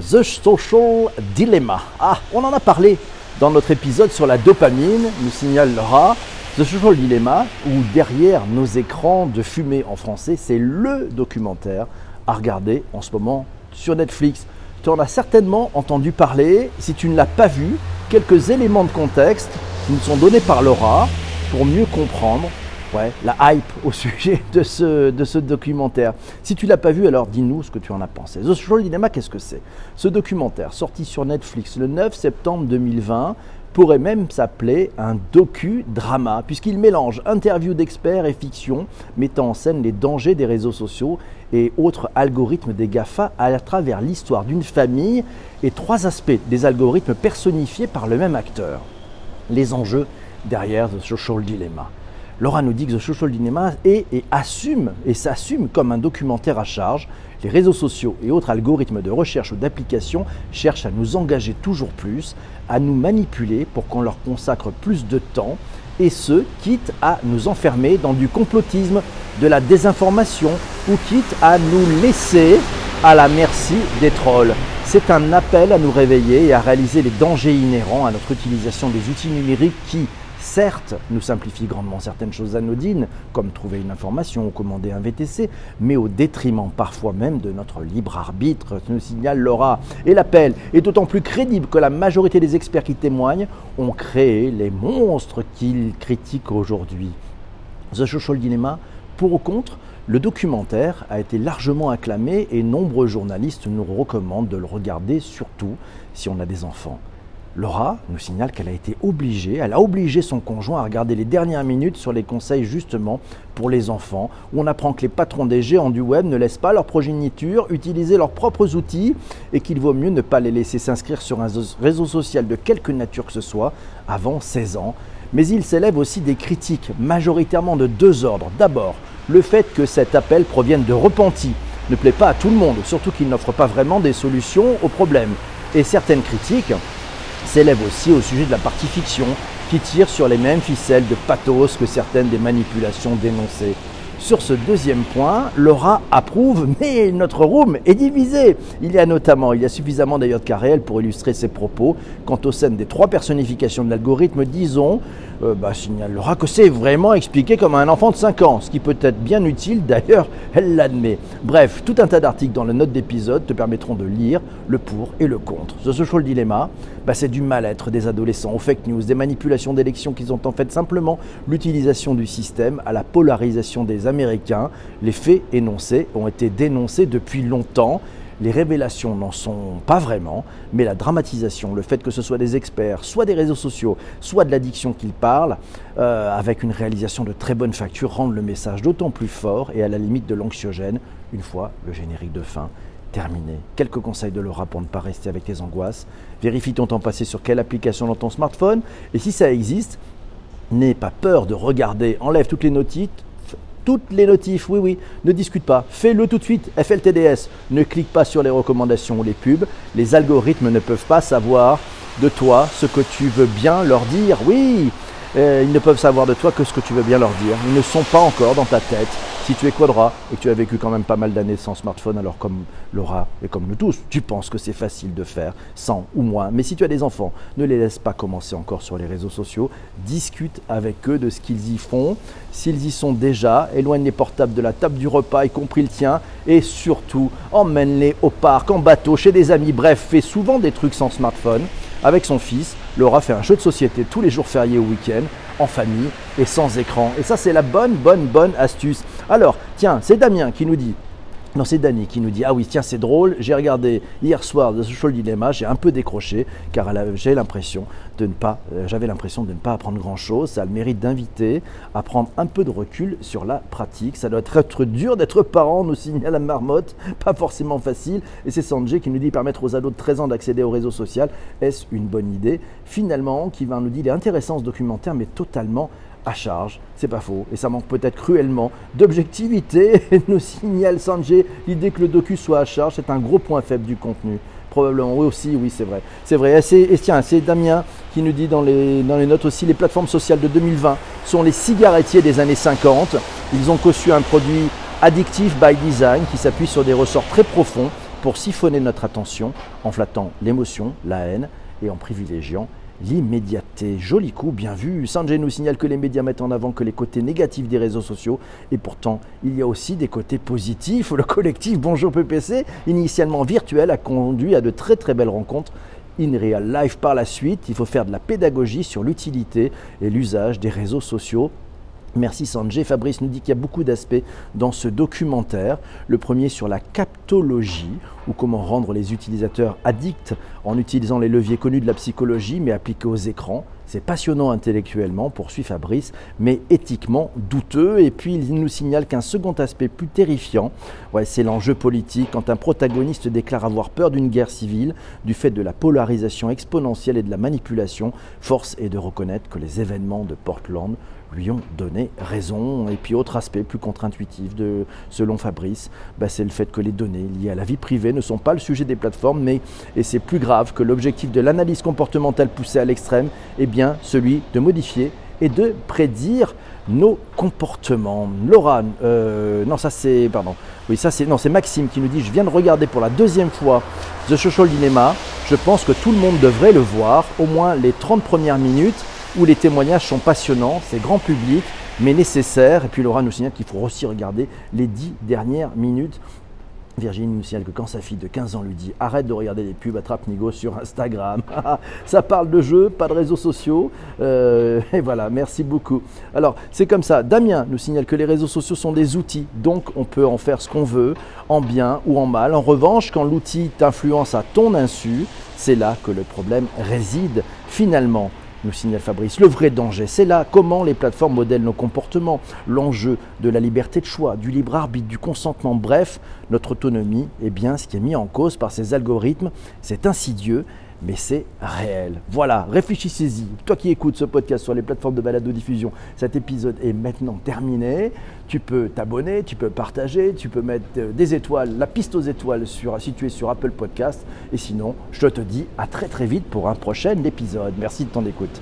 The Social Dilemma. Ah, on en a parlé dans notre épisode sur la dopamine, nous signale Laura. The Social Dilemma, où derrière nos écrans de fumée en français, c'est le documentaire à regarder en ce moment sur Netflix. Tu en as certainement entendu parler. Si tu ne l'as pas vu, quelques éléments de contexte nous sont donnés par Laura pour mieux comprendre ouais, la hype au sujet de ce, de ce documentaire. Si tu l'as pas vu, alors dis-nous ce que tu en as pensé. The Social Dilemma, qu'est-ce que c'est? Ce documentaire, sorti sur Netflix le 9 septembre 2020, pourrait même s'appeler un docu-drama, puisqu'il mélange interviews d'experts et fiction, mettant en scène les dangers des réseaux sociaux et autres algorithmes des GAFA à travers l'histoire d'une famille et trois aspects des algorithmes personnifiés par le même acteur. Les enjeux derrière The Social Dilemma. Laura nous dit que The Social Dilemma est et assume et s'assume comme un documentaire à charge. Les réseaux sociaux et autres algorithmes de recherche ou d'application cherchent à nous engager toujours plus, à nous manipuler pour qu'on leur consacre plus de temps, et ce, quitte à nous enfermer dans du complotisme, de la désinformation, ou quitte à nous laisser à la merci des trolls. C'est un appel à nous réveiller et à réaliser les dangers inhérents à notre utilisation des outils numériques qui, certes, nous simplifie grandement certaines choses anodines, comme trouver une information ou commander un VTC, mais au détriment parfois même de notre libre arbitre, nous signale Laura. Et l'appel est d'autant plus crédible que la majorité des experts qui témoignent ont créé les monstres qu'ils critiquent aujourd'hui. The Social Dilemma, pour ou contre, le documentaire a été largement acclamé et nombreux journalistes nous recommandent de le regarder, surtout si on a des enfants. Laura nous signale qu'elle a été obligée, elle a obligé son conjoint à regarder les dernières minutes sur les conseils justement pour les enfants, où on apprend que les patrons des géants du web ne laissent pas leur progéniture utiliser leurs propres outils et qu'il vaut mieux ne pas les laisser s'inscrire sur un réseau social de quelque nature que ce soit avant 16 ans. Mais il s'élève aussi des critiques, majoritairement de deux ordres. D'abord, le fait que cet appel provienne de repentis ne plaît pas à tout le monde, surtout qu'il n'offre pas vraiment des solutions aux problèmes. Et certaines critiques s'élève aussi au sujet de la partie fiction, qui tire sur les mêmes ficelles de pathos que certaines des manipulations dénoncées. Sur ce deuxième point, Laura approuve, mais notre room est divisé. Il y a notamment, il y a suffisamment d'ailleurs de cas réels pour illustrer ses propos. Quant aux scènes des trois personnifications de l'algorithme, disons, euh, bah, signale Laura que c'est vraiment expliqué comme un enfant de 5 ans, ce qui peut être bien utile, d'ailleurs, elle l'admet. Bref, tout un tas d'articles dans le note d'épisode te permettront de lire le pour et le contre. The Social Dilemma, bah, c'est du mal-être des adolescents aux fake news, des manipulations d'élections qui ont en fait simplement l'utilisation du système à la polarisation des Les faits énoncés ont été dénoncés depuis longtemps. Les révélations n'en sont pas vraiment, mais la dramatisation, le fait que ce soit des experts, soit des réseaux sociaux, soit de l'addiction qu'ils parlent, euh, avec une réalisation de très bonne facture, rendent le message d'autant plus fort et à la limite de l'anxiogène, une fois le générique de fin terminé. Quelques conseils de Laura pour ne pas rester avec tes angoisses. Vérifie ton temps passé sur quelle application dans ton smartphone? Et si ça existe, n'aie pas peur de regarder. Enlève toutes les notices, toutes les notifs, oui, oui, ne discute pas, fais-le tout de suite, FLTDS, ne clique pas sur les recommandations ou les pubs, les algorithmes ne peuvent pas savoir de toi ce que tu veux bien leur dire, oui, euh, ils ne peuvent savoir de toi que ce que tu veux bien leur dire, ils ne sont pas encore dans ta tête, si tu es quadra et que tu as vécu quand même pas mal d'années sans smartphone, alors comme Laura et comme nous tous, tu penses que c'est facile de faire sans ou moins. Mais si tu as des enfants, ne les laisse pas commencer encore sur les réseaux sociaux. Discute avec eux de ce qu'ils y font. S'ils y sont déjà, éloigne les portables de la table du repas, y compris le tien. Et surtout, emmène-les au parc, en bateau, chez des amis. Bref, fais souvent des trucs sans smartphone avec son fils. Laura fait un jeu de société tous les jours fériés au week-end en famille et sans écran. Et ça, c'est la bonne, bonne, bonne astuce. Alors, tiens, c'est Damien qui nous dit non, c'est Dani qui nous dit Ah oui, tiens, c'est drôle. J'ai regardé hier soir The Social Dilemma, j'ai un peu décroché car j'ai l'impression de ne pas, euh, j'avais l'impression de ne pas apprendre grand chose. Ça a le mérite d'inviter à prendre un peu de recul sur la pratique. Ça doit être dur d'être parent, nous signale la marmotte, pas forcément facile. Et c'est Sanjay qui nous dit permettre aux ados de 13 ans d'accéder au réseau social. Est-ce une bonne idée? Finalement, qui va nous dire il est intéressant ce documentaire, mais totalement à charge, c'est pas faux, et ça manque peut-être cruellement d'objectivité, nous signale Sanjay, l'idée que le docu soit à charge, c'est un gros point faible du contenu. Probablement, oui aussi, oui c'est vrai. C'est vrai, et, tiens, c'est Damien qui nous dit dans les, dans les notes aussi, les plateformes sociales de 2020 sont les cigarettiers des années 50. Ils ont conçu un produit addictif by design qui s'appuie sur des ressorts très profonds pour siphonner notre attention en flattant l'émotion, la haine et en privilégiant l'immédiateté. Joli coup, bien vu. Sanjay nous signale que les médias mettent en avant que les côtés négatifs des réseaux sociaux et pourtant il y a aussi des côtés positifs. Le collectif Bonjour PPC, initialement virtuel, a conduit à de très très belles rencontres in real life par la suite. Il faut faire de la pédagogie sur l'utilité et l'usage des réseaux sociaux Merci Sanjay. Fabrice nous dit qu'il y a beaucoup d'aspects dans ce documentaire. Le premier sur la captologie, ou comment rendre les utilisateurs addicts en utilisant les leviers connus de la psychologie, mais appliqués aux écrans. C'est passionnant intellectuellement, poursuit Fabrice, mais éthiquement douteux. Et puis il nous signale qu'un second aspect plus terrifiant, c'est l'enjeu politique, quand un protagoniste déclare avoir peur d'une guerre civile, du fait de la polarisation exponentielle et de la manipulation, force est de reconnaître que les événements de Portland lui ont donné raison. Et puis autre aspect plus contre-intuitif, de, selon Fabrice, bah, c'est le fait que les données liées à la vie privée ne sont pas le sujet des plateformes, mais, et c'est plus grave, que l'objectif de l'analyse comportementale poussée à l'extrême est bien celui de modifier et de prédire nos comportements. Laura, euh, non ça c'est, pardon, oui ça c'est, non c'est Maxime qui nous dit, je viens de regarder pour la deuxième fois The Social Dilemma, je pense que tout le monde devrait le voir, au moins les 30 premières minutes, où les témoignages sont passionnants, c'est grand public, mais nécessaire. Et puis Laura nous signale qu'il faut aussi regarder les dix dernières minutes. Virginie nous signale que quand sa fille de 15 ans lui dit arrête de regarder des pubs, attrape Nigo sur Instagram. ça parle de jeux, pas de réseaux sociaux. Euh, et voilà, merci beaucoup. Alors, c'est comme ça. Damien nous signale que les réseaux sociaux sont des outils, donc on peut en faire ce qu'on veut, en bien ou en mal. En revanche, quand l'outil t'influence à ton insu, c'est là que le problème réside. Finalement, nous signale Fabrice. Le vrai danger, c'est là comment les plateformes modèlent nos comportements, l'enjeu de la liberté de choix, du libre arbitre, du consentement, bref, notre autonomie est bien ce qui est mis en cause par ces algorithmes. C'est insidieux, mais c'est réel. Voilà, réfléchissez-y. Toi qui écoutes ce podcast sur les plateformes de balado-diffusion, cet épisode est maintenant terminé. Tu peux t'abonner, tu peux partager, tu peux mettre euh, des étoiles, la piste aux étoiles sur, située sur Apple Podcast. Et sinon, je te dis à très très vite pour un prochain épisode. Merci de ton écoute.